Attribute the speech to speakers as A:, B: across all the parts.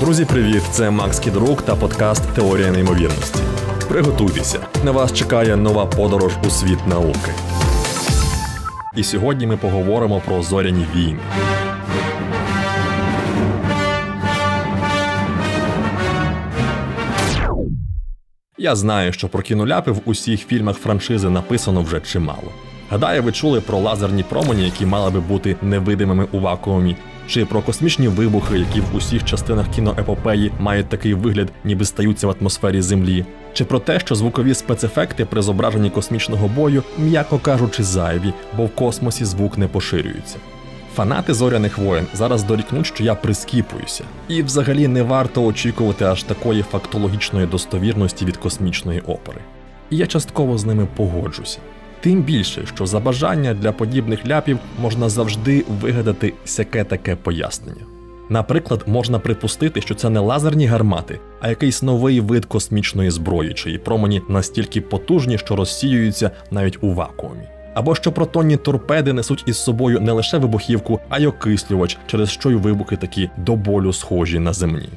A: Друзі, привіт! Це Макс Кідрук та подкаст Теорія неймовірності. Приготуйтеся, на вас чекає нова подорож у світ науки. І сьогодні ми поговоримо про зоряні війни. Я знаю, що про кіноляпи в усіх фільмах франшизи написано вже чимало. Гадаю, ви чули про лазерні промені, які мали би бути невидимими у вакуумі, чи про космічні вибухи, які в усіх частинах кіноепопеї мають такий вигляд, ніби стаються в атмосфері Землі, чи про те, що звукові спецефекти при зображенні космічного бою, м'яко кажучи, зайві, бо в космосі звук не поширюється. Фанати зоряних воєн зараз дорікнуть, що я прискіпуюся, і взагалі не варто очікувати аж такої фактологічної достовірності від космічної опери. І я частково з ними погоджуся. Тим більше, що за бажання для подібних ляпів можна завжди вигадати сяке таке пояснення. Наприклад, можна припустити, що це не лазерні гармати, а якийсь новий вид космічної зброї, чиї промені настільки потужні, що розсіюються навіть у вакуумі. Або що протонні торпеди несуть із собою не лише вибухівку, а й окислювач, через що й вибухи такі до болю схожі на земні.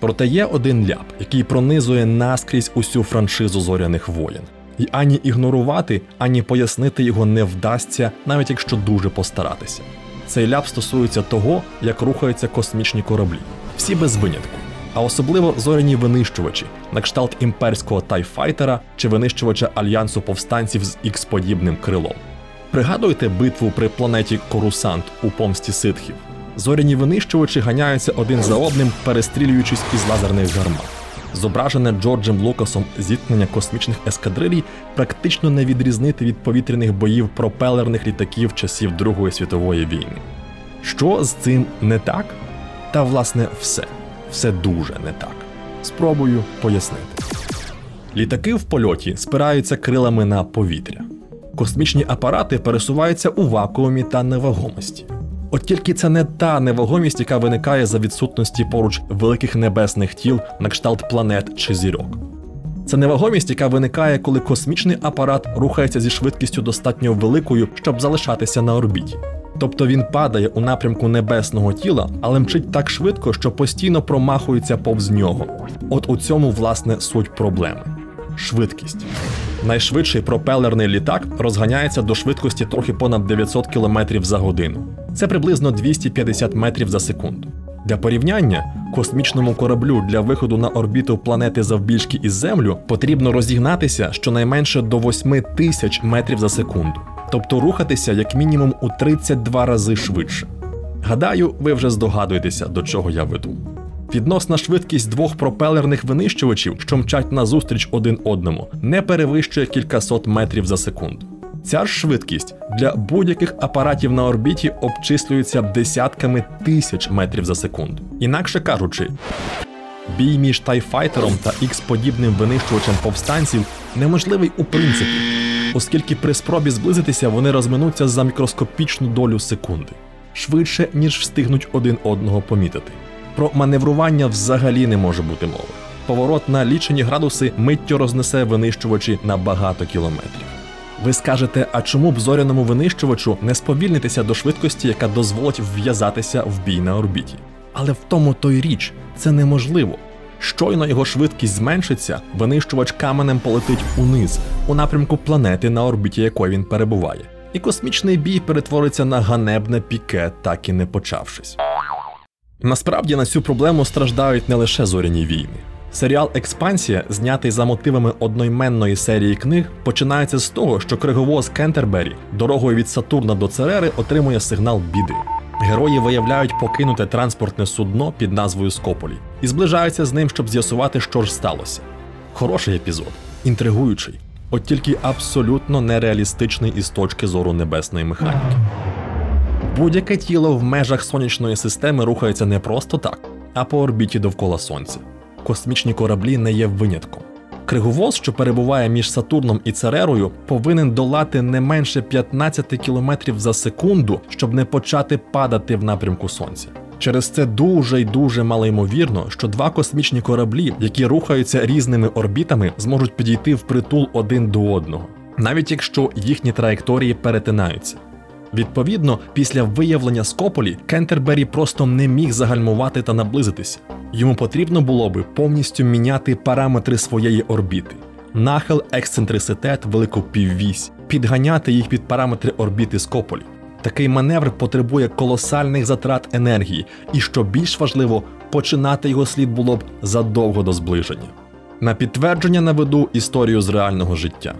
A: Проте є один ляп, який пронизує наскрізь усю франшизу зоряних воєн. І ані ігнорувати, ані пояснити його не вдасться, навіть якщо дуже постаратися. Цей ляп стосується того, як рухаються космічні кораблі, всі без винятку, а особливо зоряні винищувачі, на кшталт імперського тайфайтера чи винищувача альянсу повстанців з ікс-подібним крилом. Пригадуєте битву при планеті Корусант у помсті ситхів? Зоряні винищувачі ганяються один за одним, перестрілюючись із лазерних гармат. Зображене Джорджем Лукасом зіткнення космічних ескадрилій практично не відрізнити від повітряних боїв пропелерних літаків часів Другої світової війни. Що з цим не так? Та власне все. Все дуже не так. Спробую пояснити. Літаки в польоті спираються крилами на повітря. Космічні апарати пересуваються у вакуумі та невагомості. От тільки це не та невагомість, яка виникає за відсутності поруч великих небесних тіл на кшталт планет чи зірок. Це невагомість, яка виникає, коли космічний апарат рухається зі швидкістю достатньо великою, щоб залишатися на орбіті. Тобто він падає у напрямку небесного тіла, але мчить так швидко, що постійно промахується повз нього. От у цьому, власне, суть проблеми швидкість. Найшвидший пропелерний літак розганяється до швидкості трохи понад 900 км за годину. Це приблизно 250 метрів за секунду. Для порівняння, космічному кораблю для виходу на орбіту планети завбільшки із Землю потрібно розігнатися щонайменше до 8 тисяч метрів за секунду, тобто рухатися як мінімум у 32 рази швидше. Гадаю, ви вже здогадуєтеся, до чого я веду. Відносна швидкість двох пропелерних винищувачів, що мчать назустріч один одному, не перевищує кількасот метрів за секунду. Ця ж швидкість для будь-яких апаратів на орбіті обчислюється десятками тисяч метрів за секунду. Інакше кажучи, бій між тайфайтером та ікс-подібним винищувачем повстанців неможливий у принципі, оскільки при спробі зблизитися вони розминуться за мікроскопічну долю секунди, швидше ніж встигнуть один одного помітити. Про маневрування взагалі не може бути мови. Поворот на лічені градуси миттю рознесе винищувачі на багато кілометрів. Ви скажете, а чому б зоряному винищувачу не сповільнитися до швидкості, яка дозволить вв'язатися в бій на орбіті? Але в тому то й річ, це неможливо. Щойно його швидкість зменшиться, винищувач каменем полетить униз, у напрямку планети, на орбіті якої він перебуває. І космічний бій перетвориться на ганебне піке, так і не почавшись. Насправді на цю проблему страждають не лише зоряні війни. Серіал Експансія, знятий за мотивами одноіменної серії книг, починається з того, що криговоз Кентербері дорогою від Сатурна до Церери отримує сигнал біди. Герої виявляють покинуте транспортне судно під назвою Скополі і зближаються з ним, щоб з'ясувати, що ж сталося. Хороший епізод, інтригуючий, от тільки абсолютно нереалістичний із точки зору небесної механіки. Будь-яке тіло в межах сонячної системи рухається не просто так, а по орбіті довкола Сонця. Космічні кораблі не є винятком. Криговоз, що перебуває між Сатурном і Церерою, повинен долати не менше 15 км за секунду, щоб не почати падати в напрямку Сонця. Через це дуже й дуже малоймовірно, що два космічні кораблі, які рухаються різними орбітами, зможуть підійти в притул один до одного, навіть якщо їхні траєкторії перетинаються. Відповідно, після виявлення Скополі Кентербері просто не міг загальмувати та наблизитися. Йому потрібно було би повністю міняти параметри своєї орбіти. Нахил, ексцентриситет, велику піввісь, підганяти їх під параметри орбіти Скополі. Такий маневр потребує колосальних затрат енергії, і що більш важливо, починати його слід було б задовго до зближення. На підтвердження наведу історію з реального життя.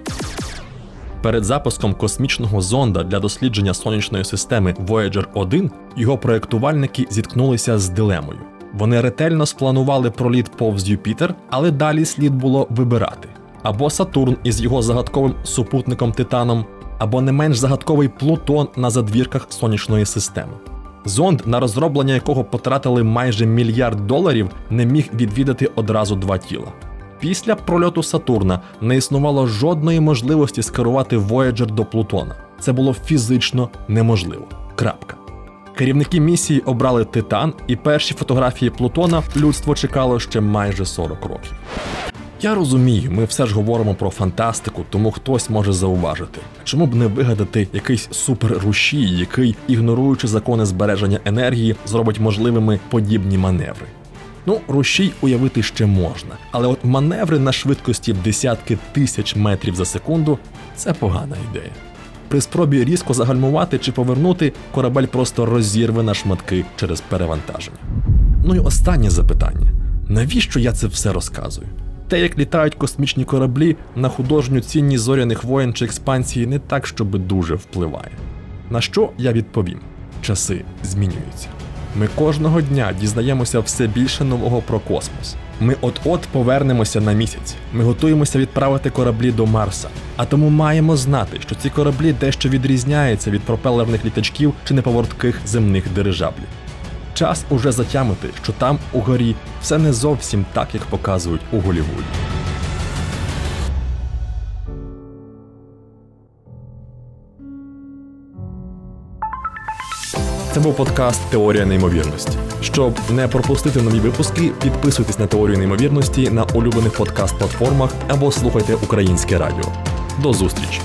A: Перед запуском космічного зонда для дослідження сонячної системи Voyager 1 його проєктувальники зіткнулися з дилемою. Вони ретельно спланували проліт повз Юпітер, але далі слід було вибирати або Сатурн із його загадковим супутником Титаном, або не менш загадковий Плутон на задвірках сонячної системи. Зонд, на розроблення якого потратили майже мільярд доларів, не міг відвідати одразу два тіла. Після прольоту Сатурна не існувало жодної можливості скерувати Voyager до Плутона. Це було фізично неможливо. Крапка. Керівники місії обрали Титан, і перші фотографії Плутона людство чекало ще майже 40 років. Я розумію, ми все ж говоримо про фантастику, тому хтось може зауважити, чому б не вигадати якийсь супер-рушій, який, ігноруючи закони збереження енергії, зробить можливими подібні маневри. Ну, рушій уявити ще можна, але от маневри на швидкості десятки тисяч метрів за секунду це погана ідея. При спробі різко загальмувати чи повернути, корабель просто розірве на шматки через перевантаження. Ну і останнє запитання: навіщо я це все розказую? Те, як літають космічні кораблі, на художню цінність зоряних воєн чи експансії не так, щоби дуже впливає. На що я відповім? Часи змінюються. Ми кожного дня дізнаємося все більше нового про космос. Ми от-от повернемося на місяць. Ми готуємося відправити кораблі до Марса. А тому маємо знати, що ці кораблі дещо відрізняються від пропелерних літачків чи неповоротких земних дирижаблів. Час уже затямити, що там угорі все не зовсім так, як показують у Голівуді. Це був подкаст Теорія неймовірності. Щоб не пропустити нові випуски, підписуйтесь на теорію неймовірності на улюблених подкаст-платформах або слухайте українське радіо. До зустрічі!